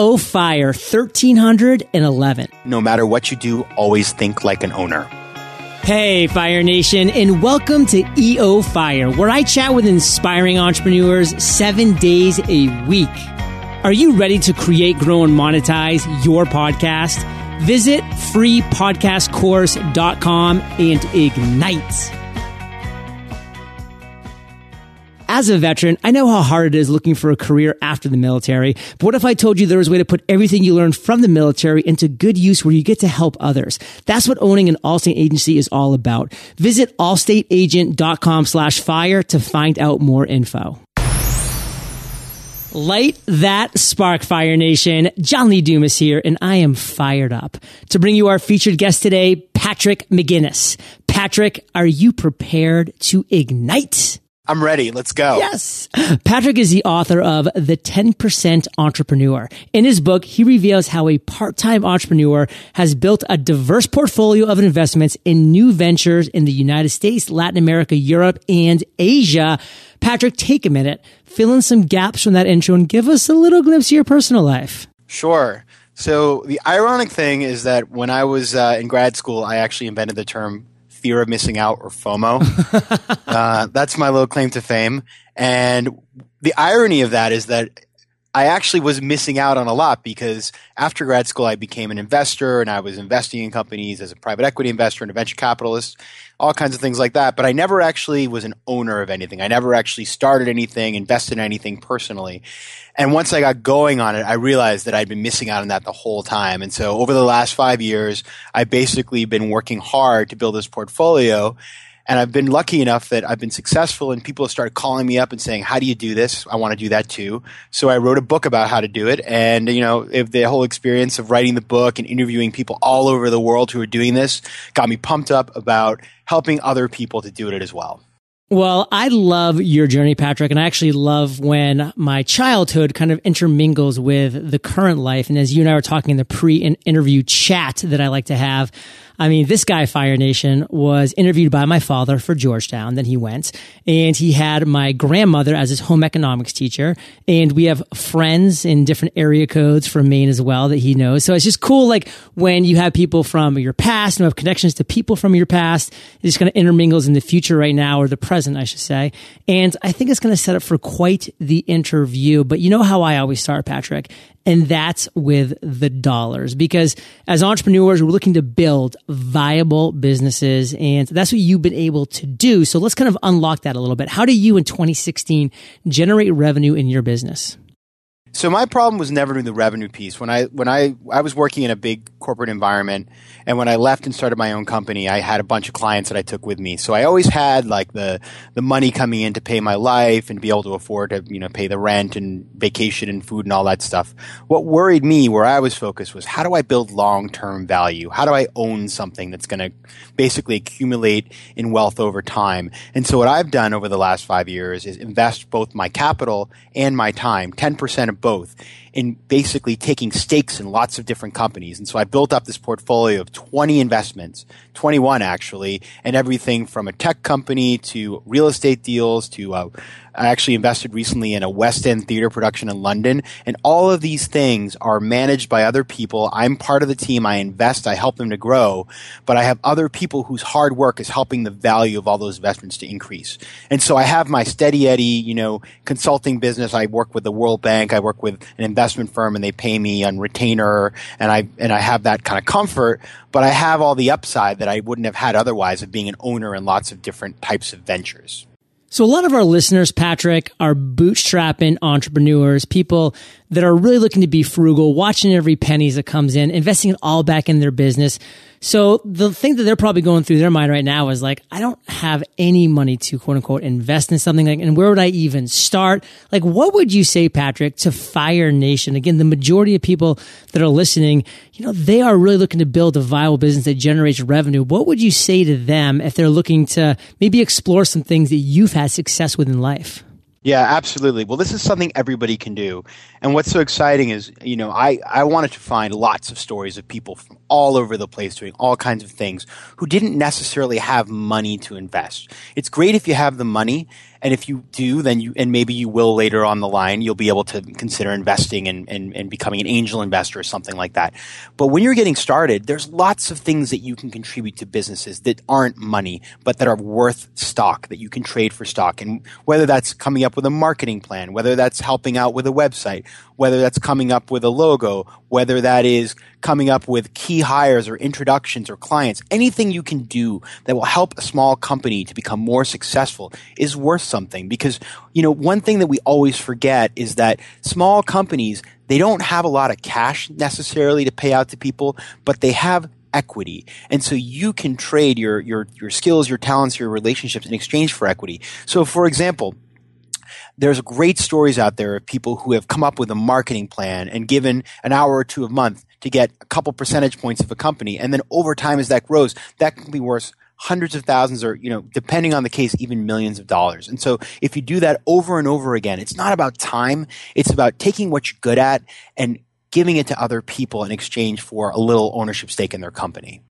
EO Fire 1311. No matter what you do, always think like an owner. Hey, Fire Nation, and welcome to EO Fire, where I chat with inspiring entrepreneurs seven days a week. Are you ready to create, grow, and monetize your podcast? Visit freepodcastcourse.com and ignite. As a veteran, I know how hard it is looking for a career after the military. But what if I told you there was a way to put everything you learned from the military into good use where you get to help others? That's what owning an Allstate agency is all about. Visit allstateagent.com slash fire to find out more info. Light that spark, Fire Nation. John Lee Dumas here, and I am fired up to bring you our featured guest today, Patrick McGinnis. Patrick, are you prepared to ignite? I'm ready. Let's go. Yes. Patrick is the author of The 10% Entrepreneur. In his book, he reveals how a part-time entrepreneur has built a diverse portfolio of investments in new ventures in the United States, Latin America, Europe, and Asia. Patrick, take a minute, fill in some gaps from that intro and give us a little glimpse of your personal life. Sure. So the ironic thing is that when I was uh, in grad school, I actually invented the term fear of missing out or FOMO. uh, that's my little claim to fame. And the irony of that is that I actually was missing out on a lot because after grad school, I became an investor and I was investing in companies as a private equity investor and a venture capitalist, all kinds of things like that. But I never actually was an owner of anything. I never actually started anything, invested in anything personally. And once I got going on it, I realized that I'd been missing out on that the whole time. And so over the last five years, I've basically been working hard to build this portfolio and I've been lucky enough that I've been successful and people have started calling me up and saying, how do you do this? I want to do that too. So I wrote a book about how to do it. And, you know, if the whole experience of writing the book and interviewing people all over the world who are doing this got me pumped up about helping other people to do it as well. Well, I love your journey, Patrick, and I actually love when my childhood kind of intermingles with the current life. And as you and I were talking in the pre-interview chat that I like to have, I mean, this guy, Fire Nation, was interviewed by my father for Georgetown. Then he went and he had my grandmother as his home economics teacher. And we have friends in different area codes from Maine as well that he knows. So it's just cool. Like when you have people from your past and have connections to people from your past, it just kind of intermingles in the future right now or the present, I should say. And I think it's going to set up for quite the interview. But you know how I always start, Patrick? And that's with the dollars because as entrepreneurs, we're looking to build viable businesses and that's what you've been able to do. So let's kind of unlock that a little bit. How do you in 2016 generate revenue in your business? So my problem was never doing the revenue piece. When I when I I was working in a big corporate environment, and when I left and started my own company, I had a bunch of clients that I took with me. So I always had like the the money coming in to pay my life and be able to afford to you know pay the rent and vacation and food and all that stuff. What worried me, where I was focused, was how do I build long term value? How do I own something that's going to basically accumulate in wealth over time? And so what I've done over the last five years is invest both my capital and my time, ten percent of both in basically taking stakes in lots of different companies. And so I built up this portfolio of 20 investments, 21 actually, and everything from a tech company to real estate deals to uh, I actually invested recently in a West End theater production in London. And all of these things are managed by other people. I'm part of the team. I invest. I help them to grow. But I have other people whose hard work is helping the value of all those investments to increase. And so I have my steady Eddie, you know, consulting business. I work with the World Bank. I work with an investment firm and they pay me on retainer. And I, and I have that kind of comfort. But I have all the upside that I wouldn't have had otherwise of being an owner in lots of different types of ventures. So a lot of our listeners, Patrick, are bootstrapping entrepreneurs, people that are really looking to be frugal, watching every penny that comes in, investing it all back in their business. So the thing that they're probably going through their mind right now is like, I don't have any money to quote unquote invest in something like, and where would I even start? Like, what would you say, Patrick, to Fire Nation? Again, the majority of people that are listening, you know, they are really looking to build a viable business that generates revenue. What would you say to them if they're looking to maybe explore some things that you've had success with in life? Yeah, absolutely. Well, this is something everybody can do. And what's so exciting is, you know, I, I wanted to find lots of stories of people from all over the place doing all kinds of things who didn't necessarily have money to invest. It's great if you have the money And if you do, then you, and maybe you will later on the line, you'll be able to consider investing and, and, and becoming an angel investor or something like that. But when you're getting started, there's lots of things that you can contribute to businesses that aren't money, but that are worth stock, that you can trade for stock. And whether that's coming up with a marketing plan, whether that's helping out with a website, whether that's coming up with a logo, whether that is coming up with key hires or introductions or clients, anything you can do that will help a small company to become more successful is worth something. Because, you know, one thing that we always forget is that small companies, they don't have a lot of cash necessarily to pay out to people, but they have equity. And so you can trade your, your, your skills, your talents, your relationships in exchange for equity. So for example, there's great stories out there of people who have come up with a marketing plan and given an hour or two a month to get a couple percentage points of a company. And then over time, as that grows, that can be worth hundreds of thousands or, you know, depending on the case, even millions of dollars. And so if you do that over and over again, it's not about time. It's about taking what you're good at and giving it to other people in exchange for a little ownership stake in their company.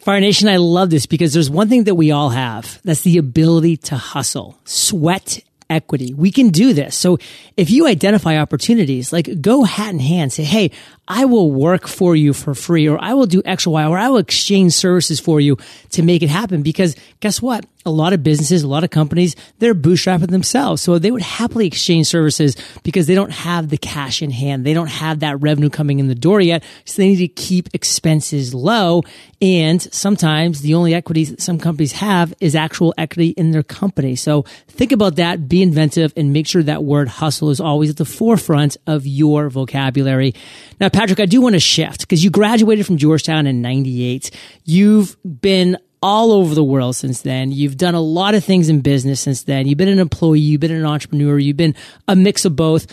Fire Nation, I love this because there's one thing that we all have. That's the ability to hustle, sweat equity. We can do this. So if you identify opportunities, like go hat in hand, say, Hey, I will work for you for free, or I will do X or Y, or I will exchange services for you to make it happen. Because guess what? A lot of businesses, a lot of companies, they're bootstrapping themselves. So they would happily exchange services because they don't have the cash in hand. They don't have that revenue coming in the door yet. So they need to keep expenses low. And sometimes the only equities that some companies have is actual equity in their company. So think about that, be inventive and make sure that word hustle is always at the forefront of your vocabulary. Now, Patrick, I do want to shift because you graduated from Georgetown in 98. You've been all over the world since then. You've done a lot of things in business since then. You've been an employee, you've been an entrepreneur, you've been a mix of both.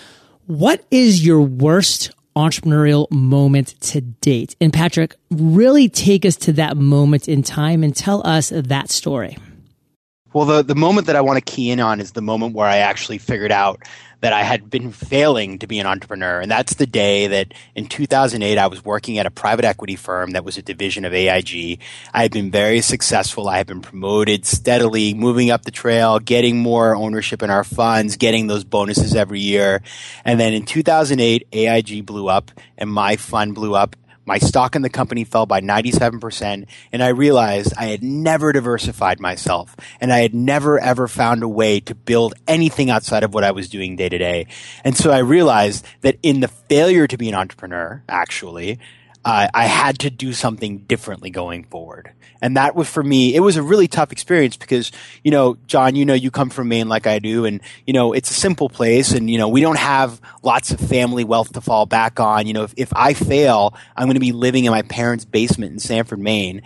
What is your worst entrepreneurial moment to date? And Patrick, really take us to that moment in time and tell us that story. Well, the, the moment that I want to key in on is the moment where I actually figured out that I had been failing to be an entrepreneur. And that's the day that in 2008, I was working at a private equity firm that was a division of AIG. I had been very successful. I had been promoted steadily, moving up the trail, getting more ownership in our funds, getting those bonuses every year. And then in 2008, AIG blew up and my fund blew up my stock in the company fell by 97%, and I realized I had never diversified myself, and I had never ever found a way to build anything outside of what I was doing day to day. And so I realized that in the failure to be an entrepreneur, actually, uh, I had to do something differently going forward. And that was for me, it was a really tough experience because, you know, John, you know, you come from Maine like I do, and, you know, it's a simple place, and, you know, we don't have lots of family wealth to fall back on. You know, if, if I fail, I'm going to be living in my parents' basement in Sanford, Maine.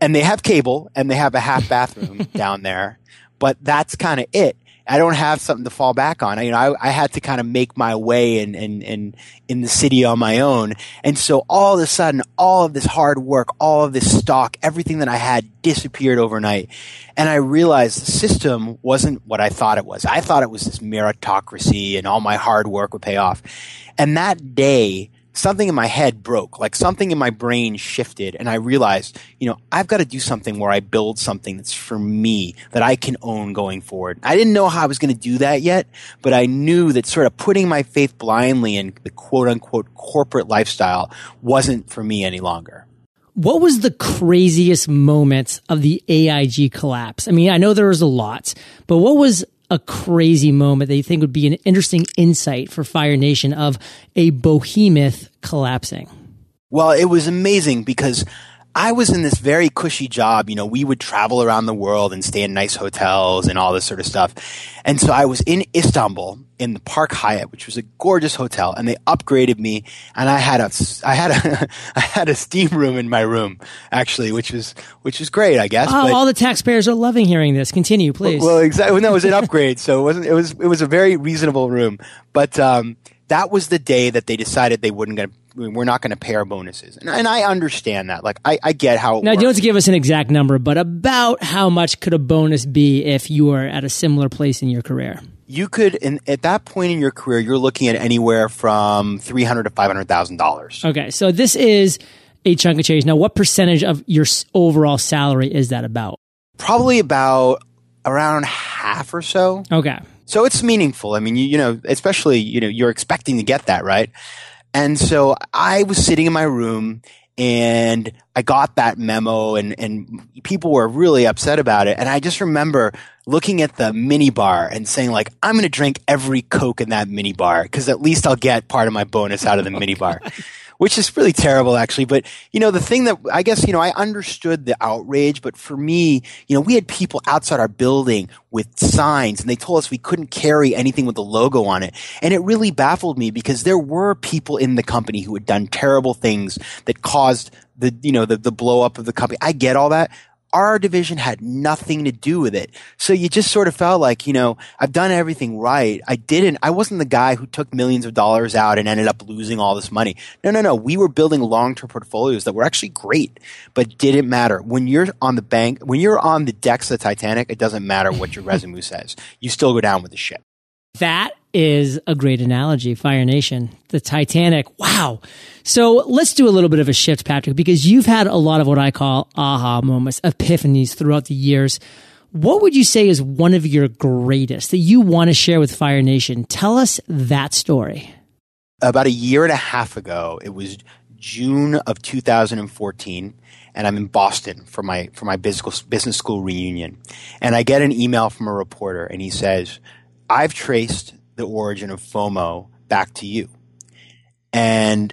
And they have cable and they have a half bathroom down there, but that's kind of it. I don't have something to fall back on. I, you know, I, I had to kind of make my way in, in, in, in the city on my own. And so all of a sudden, all of this hard work, all of this stock, everything that I had disappeared overnight. And I realized the system wasn't what I thought it was. I thought it was this meritocracy and all my hard work would pay off. And that day, something in my head broke, like something in my brain shifted, and I realized, you know, I've got to do something where I build something that's for me that I can own going forward. I didn't know how I was going to do that yet, but I knew that sort of putting my faith blindly in the quote unquote corporate lifestyle wasn't for me any longer. What was the craziest moment of the AIG collapse? I mean, I know there was a lot, but what was a crazy moment that you think would be an interesting insight for Fire Nation of a behemoth collapsing? Well, it was amazing because I was in this very cushy job. You know, we would travel around the world and stay in nice hotels and all this sort of stuff. And so I was in Istanbul in the Park Hyatt, which was a gorgeous hotel, and they upgraded me. And I had a, I had a, I had a steam room in my room actually, which was, which was great, I guess. Oh, but, all the taxpayers are loving hearing this. Continue, please. Well, exactly. No, it was an upgrade, so it wasn't. It was, it was a very reasonable room. But um, that was the day that they decided they wouldn't going to we're not going to pay our bonuses. And, and, I understand that. Like, I, I get how. now, works. don't give us an exact number, but about how much could a bonus be if you were at a similar place in your career? You could, in, at that point in your career, you're looking at anywhere from three hundred to five hundred thousand dollars. Okay, so this is a chunk of change. Now, what percentage of your overall salary is that about? Probably about around half or so. Okay. So it's meaningful. I mean, you, you know, especially, you know, you're expecting to get that, right? And so I was sitting in my room and I got that memo and, and people were really upset about it. And I just remember looking at the mini bar and saying like, I'm going to drink every Coke in that mini bar because at least I'll get part of my bonus out of the mini oh, bar which is really terrible actually. But, you know, the thing that I guess, you know, I understood the outrage, but for me, you know, we had people outside our building with signs and they told us we couldn't carry anything with the logo on it. And it really baffled me because there were people in the company who had done terrible things that caused the, you know, the, the blow up of the company. I get all that our division had nothing to do with it. So you just sort of felt like, you know, I've done everything right. I didn't, I wasn't the guy who took millions of dollars out and ended up losing all this money. No, no, no. We were building long-term portfolios that were actually great, but didn't matter. When you're on the bank, when you're on the decks of the Titanic, it doesn't matter what your resume says. You still go down with the ship. That is a great analogy, Fire Nation. The Titanic. Wow. So let's do a little bit of a shift, Patrick, because you've had a lot of what I call aha moments, epiphanies throughout the years. What would you say is one of your greatest that you want to share with Fire Nation? Tell us that story. About a year and a half ago, it was June of 2014 and I'm in Boston for my for my business business school reunion. And I get an email from a reporter and he says, "I've traced the origin of FOMO back to you." And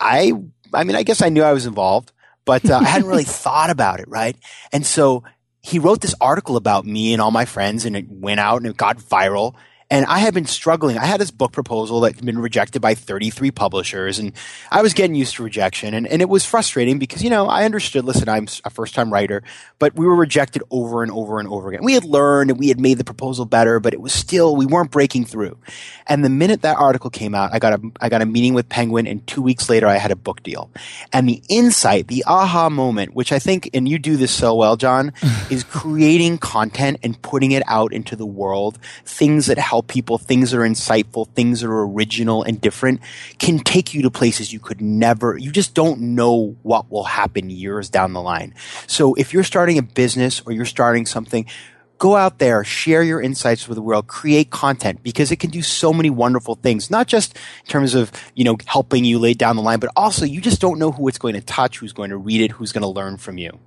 I, I mean, I guess I knew I was involved, but uh, I hadn't really thought about it, right? And so he wrote this article about me and all my friends, and it went out and it got viral. And I had been struggling. I had this book proposal that had been rejected by 33 publishers, and I was getting used to rejection. And, and it was frustrating because, you know, I understood, listen, I'm a first time writer, but we were rejected over and over and over again. We had learned and we had made the proposal better, but it was still, we weren't breaking through. And the minute that article came out, I got a, I got a meeting with Penguin, and two weeks later, I had a book deal. And the insight, the aha moment, which I think, and you do this so well, John, is creating content and putting it out into the world, things that help people, things are insightful, things are original and different can take you to places you could never, you just don't know what will happen years down the line. So if you're starting a business or you're starting something, go out there, share your insights with the world, create content because it can do so many wonderful things, not just in terms of, you know, helping you lay down the line, but also you just don't know who it's going to touch, who's going to read it, who's going to learn from you.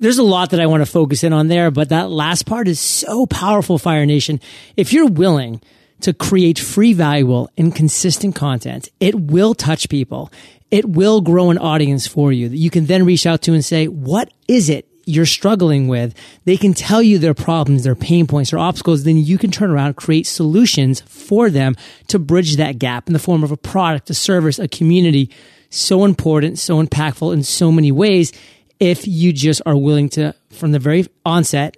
There's a lot that I want to focus in on there, but that last part is so powerful, Fire Nation. If you're willing to create free, valuable, and consistent content, it will touch people. It will grow an audience for you that you can then reach out to and say, what is it you're struggling with? They can tell you their problems, their pain points, their obstacles. Then you can turn around, create solutions for them to bridge that gap in the form of a product, a service, a community. So important, so impactful in so many ways if you just are willing to, from the very onset,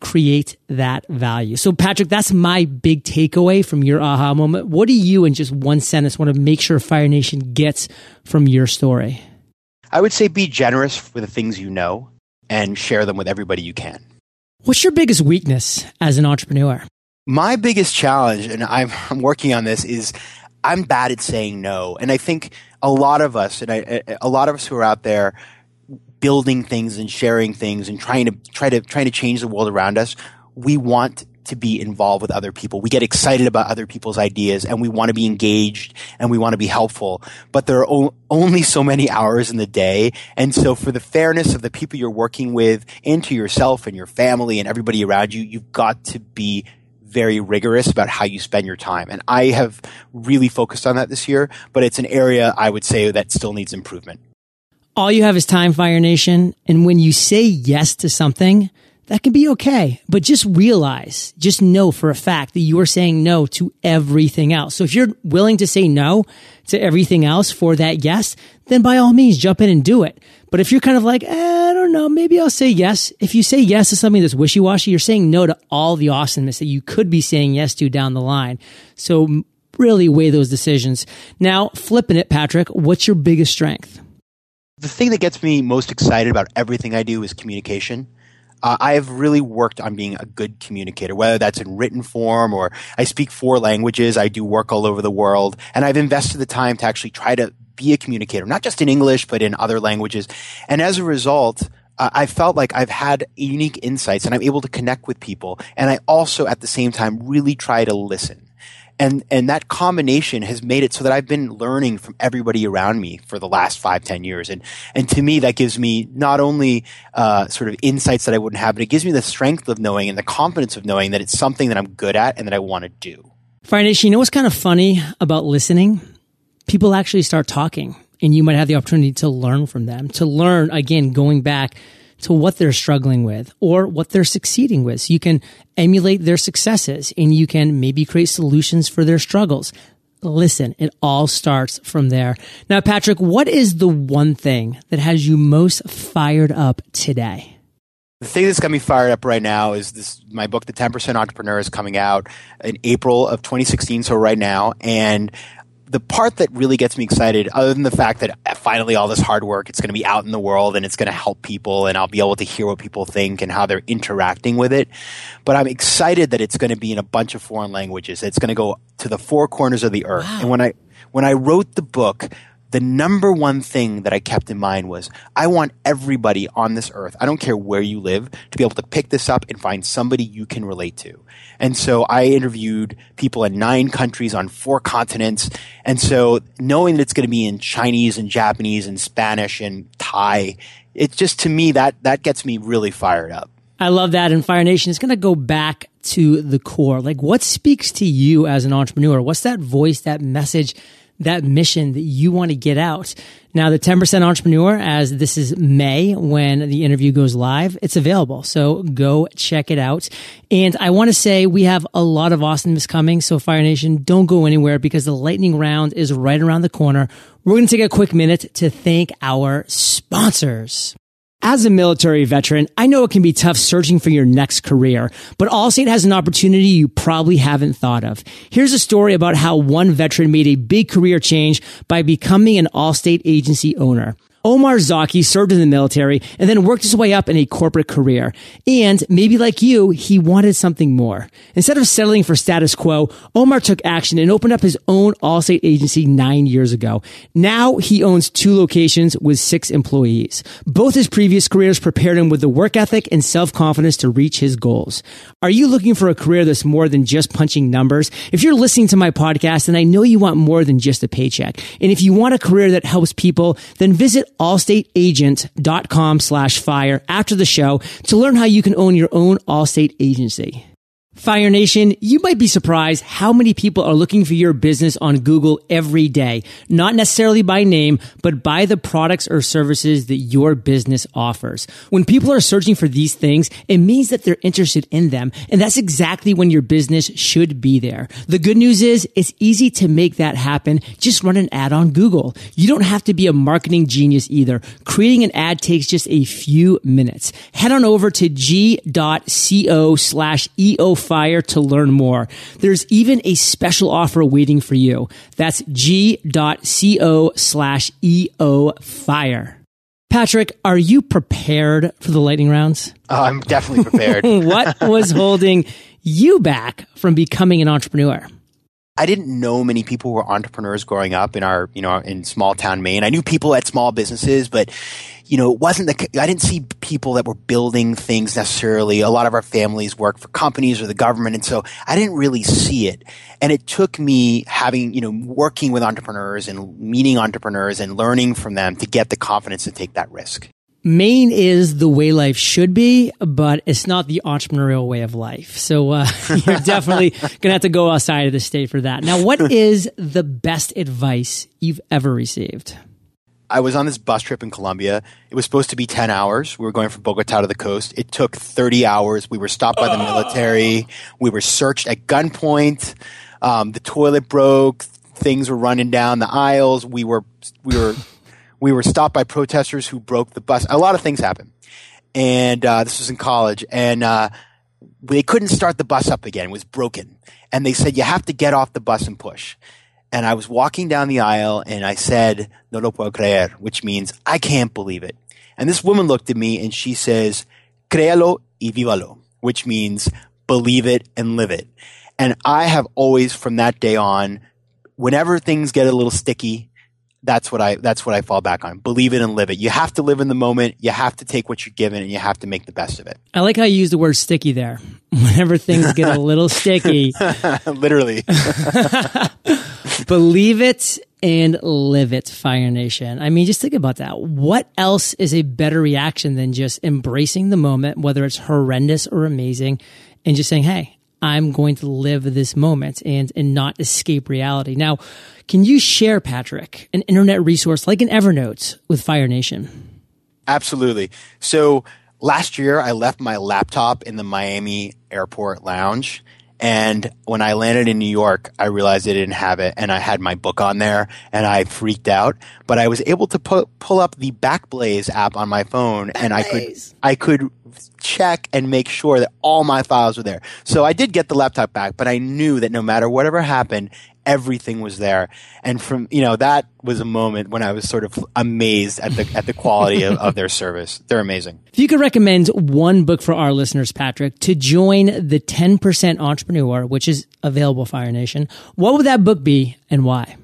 create that value. So, Patrick, that's my big takeaway from your aha moment. What do you, in just one sentence, want to make sure Fire Nation gets from your story? I would say be generous with the things you know and share them with everybody you can. What's your biggest weakness as an entrepreneur? My biggest challenge, and I'm, I'm working on this, is I'm bad at saying no. And I think a lot of us, and I, a lot of us who are out there, building things and sharing things and trying to try to trying to change the world around us, we want to be involved with other people. We get excited about other people's ideas and we want to be engaged and we want to be helpful. But there are o- only so many hours in the day. And so for the fairness of the people you're working with and to yourself and your family and everybody around you, you've got to be very rigorous about how you spend your time. And I have really focused on that this year, but it's an area I would say that still needs improvement. All you have is time, Fire Nation. And when you say yes to something, that can be okay. But just realize, just know for a fact that you are saying no to everything else. So if you're willing to say no to everything else for that yes, then by all means jump in and do it. But if you're kind of like, eh, I don't know, maybe I'll say yes. If you say yes to something that's wishy-washy, you're saying no to all the awesomeness that you could be saying yes to down the line. So really weigh those decisions. Now, flipping it, Patrick, what's your biggest strength? The thing that gets me most excited about everything I do is communication. Uh, I have really worked on being a good communicator, whether that's in written form or I speak four languages. I do work all over the world and I've invested the time to actually try to be a communicator, not just in English, but in other languages. And as a result, uh, I felt like I've had unique insights and I'm able to connect with people. And I also, at the same time, really try to listen. And, and that combination has made it so that I've been learning from everybody around me for the last five, ten years. And, and to me, that gives me not only, uh, sort of insights that I wouldn't have, but it gives me the strength of knowing and the confidence of knowing that it's something that I'm good at and that I want to do. Nation, you know what's kind of funny about listening? People actually start talking and you might have the opportunity to learn from them, to learn again, going back to what they're struggling with or what they're succeeding with. So you can emulate their successes and you can maybe create solutions for their struggles. Listen, it all starts from there. Now, Patrick, what is the one thing that has you most fired up today? The thing that's got me fired up right now is this my book, The 10% Entrepreneur, is coming out in April of 2016, so right now. And the part that really gets me excited, other than the fact that finally all this hard work, it's going to be out in the world and it's going to help people and I'll be able to hear what people think and how they're interacting with it. But I'm excited that it's going to be in a bunch of foreign languages. It's going to go to the four corners of the earth. Wow. And when I, when I wrote the book, the number one thing that I kept in mind was I want everybody on this earth, I don't care where you live, to be able to pick this up and find somebody you can relate to. And so I interviewed people in nine countries on four continents. And so knowing that it's going to be in Chinese and Japanese and Spanish and Thai, it's just to me that that gets me really fired up. I love that. And Fire Nation is going to go back to the core. Like what speaks to you as an entrepreneur? What's that voice, that message that mission that you want to get out. Now, the 10% entrepreneur, as this is May when the interview goes live, it's available. So go check it out. And I want to say we have a lot of awesomeness coming. So Fire Nation, don't go anywhere because the lightning round is right around the corner. We're going to take a quick minute to thank our sponsors. As a military veteran, I know it can be tough searching for your next career, but Allstate has an opportunity you probably haven't thought of. Here's a story about how one veteran made a big career change by becoming an Allstate agency owner. Omar Zaki served in the military and then worked his way up in a corporate career. And maybe like you, he wanted something more. Instead of settling for status quo, Omar took action and opened up his own Allstate agency nine years ago. Now he owns two locations with six employees. Both his previous careers prepared him with the work ethic and self-confidence to reach his goals. Are you looking for a career that's more than just punching numbers? If you're listening to my podcast, then I know you want more than just a paycheck. And if you want a career that helps people, then visit allstateagent.com slash fire after the show to learn how you can own your own Allstate agency. Fire Nation, you might be surprised how many people are looking for your business on Google every day, not necessarily by name, but by the products or services that your business offers. When people are searching for these things, it means that they're interested in them. And that's exactly when your business should be there. The good news is it's easy to make that happen. Just run an ad on Google. You don't have to be a marketing genius either. Creating an ad takes just a few minutes. Head on over to g.co slash EO Fire to learn more. There's even a special offer waiting for you. That's g.co slash EO Fire. Patrick, are you prepared for the lightning rounds? Uh, I'm definitely prepared. what was holding you back from becoming an entrepreneur? I didn't know many people who were entrepreneurs growing up in our, you know, in small town Maine. I knew people at small businesses, but you know, it wasn't the, I didn't see people that were building things necessarily. A lot of our families work for companies or the government. And so I didn't really see it. And it took me having, you know, working with entrepreneurs and meeting entrepreneurs and learning from them to get the confidence to take that risk. Maine is the way life should be, but it's not the entrepreneurial way of life. So uh, you're definitely going to have to go outside of the state for that. Now, what is the best advice you've ever received? I was on this bus trip in Colombia. It was supposed to be 10 hours. We were going from Bogota to the coast. It took 30 hours. We were stopped by the military. We were searched at gunpoint. Um, the toilet broke. Things were running down the aisles. We were, we were we were stopped by protesters who broke the bus. A lot of things happened. And uh, this was in college. And uh, they couldn't start the bus up again. It was broken. And they said, you have to get off the bus and push. And I was walking down the aisle and I said, no lo puedo creer, which means I can't believe it. And this woman looked at me and she says, créalo y vívalo, which means believe it and live it. And I have always, from that day on, whenever things get a little sticky, that's what I that's what I fall back on. Believe it and live it. You have to live in the moment. You have to take what you're given, and you have to make the best of it. I like how you use the word sticky there. Whenever things get a little sticky, literally, believe it and live it, Fire Nation. I mean, just think about that. What else is a better reaction than just embracing the moment, whether it's horrendous or amazing, and just saying, "Hey, I'm going to live this moment and, and not escape reality. Now, can you share, Patrick, an internet resource like an Evernote with Fire Nation? Absolutely. So last year, I left my laptop in the Miami airport lounge. And when I landed in New York, I realized I didn't have it, and I had my book on there, and I freaked out. But I was able to pu- pull up the Backblaze app on my phone, Backblaze. and I could I could check and make sure that all my files were there. So I did get the laptop back, but I knew that no matter whatever happened, everything was there. And from, you know, that was a moment when I was sort of amazed at the, at the quality of, of their service. They're amazing. If you could recommend one book for our listeners, Patrick, to join the 10% entrepreneur, which is available Fire Nation, what would that book be and why?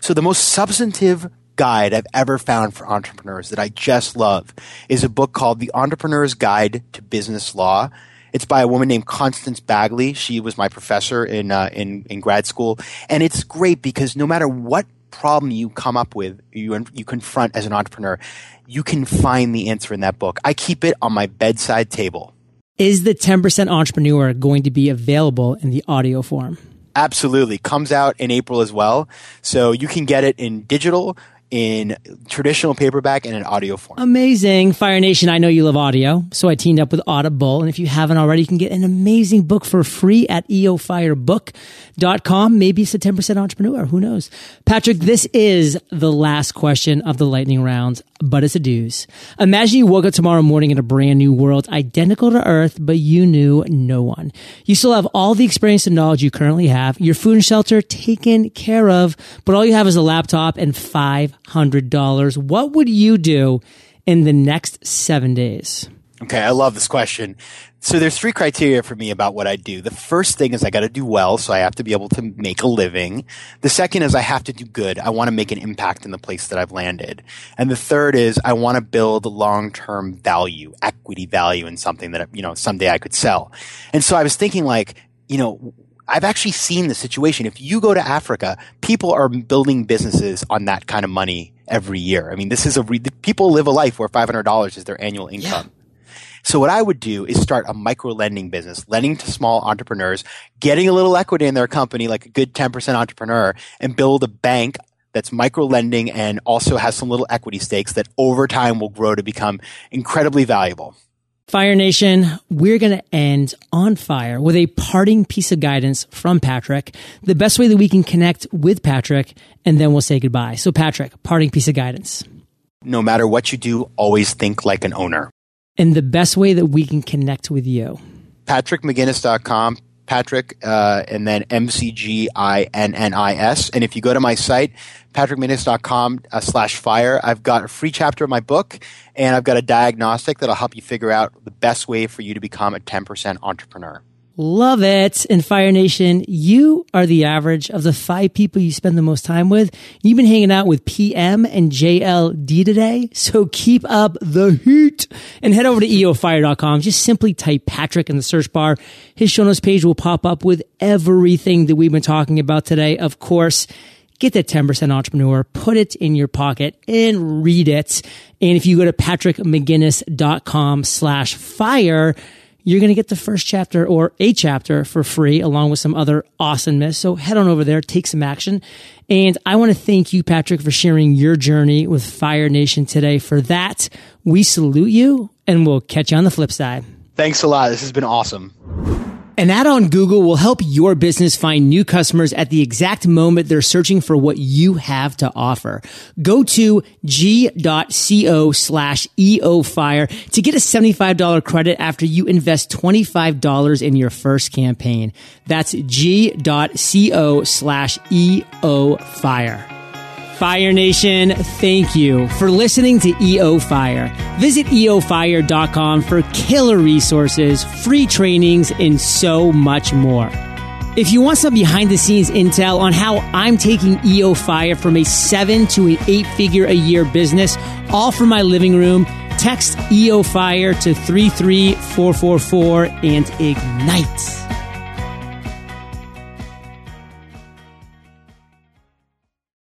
So the most substantive guide I've ever found for entrepreneurs that I just love is a book called The Entrepreneur's Guide to Business Law. It's by a woman named Constance Bagley. She was my professor in, uh, in, in grad school. And it's great because no matter what problem you come up with, you, you confront as an entrepreneur, you can find the answer in that book. I keep it on my bedside table. Is the 10% entrepreneur going to be available in the audio form? Absolutely. Comes out in April as well. So you can get it in digital in traditional paperback and in audio form. Amazing. Fire Nation, I know you love audio, so I teamed up with Audible. And if you haven't already, you can get an amazing book for free at eofirebook.com. Maybe it's a 10% entrepreneur. Who knows? Patrick, this is the last question of the lightning round, but it's a deuce. Imagine you woke up tomorrow morning in a brand new world, identical to Earth, but you knew no one. You still have all the experience and knowledge you currently have, your food and shelter taken care of, but all you have is a laptop and five $100. What would you do in the next seven days? Okay, I love this question. So there's three criteria for me about what I do. The first thing is I got to do well, so I have to be able to make a living. The second is I have to do good. I want to make an impact in the place that I've landed. And the third is I want to build long-term value, equity value in something that, you know, someday I could sell. And so I was thinking like, you know, I've actually seen the situation. If you go to Africa, people are building businesses on that kind of money every year. I mean, this is a re- people live a life where five hundred dollars is their annual income. Yeah. So what I would do is start a micro lending business, lending to small entrepreneurs, getting a little equity in their company, like a good 10% entrepreneur, and build a bank that's micro lending and also has some little equity stakes that over time will grow to become incredibly valuable. Fire Nation, we're going to end on fire with a parting piece of guidance from Patrick, the best way that we can connect with Patrick, and then we'll say goodbye. So, Patrick, parting piece of guidance. No matter what you do, always think like an owner. And the best way that we can connect with you. PatrickMcGinnis.com, Patrick, uh, and then M C G I N N I S. And if you go to my site, patrickmcginnis.com uh, slash fire. I've got a free chapter of my book and I've got a diagnostic that'll help you figure out the best way for you to become a 10% entrepreneur. Love it. And Fire Nation, you are the average of the five people you spend the most time with. You've been hanging out with PM and JLD today. So keep up the heat and head over to eofire.com. Just simply type Patrick in the search bar. His show notes page will pop up with everything that we've been talking about today. Of course, get that 10% entrepreneur, put it in your pocket and read it. And if you go to patrickmcginnis.com slash fire, you're going to get the first chapter or a chapter for free along with some other awesomeness. So head on over there, take some action. And I want to thank you, Patrick, for sharing your journey with Fire Nation today. For that, we salute you and we'll catch you on the flip side. Thanks a lot. This has been awesome. An ad on Google will help your business find new customers at the exact moment they're searching for what you have to offer. Go to g.co slash eofire to get a $75 credit after you invest $25 in your first campaign. That's g.co slash eofire. Fire Nation, thank you for listening to EO Fire. Visit eofire.com for killer resources, free trainings, and so much more. If you want some behind the scenes intel on how I'm taking EO Fire from a seven to an eight figure a year business, all from my living room, text EO Fire to 33444 and ignite.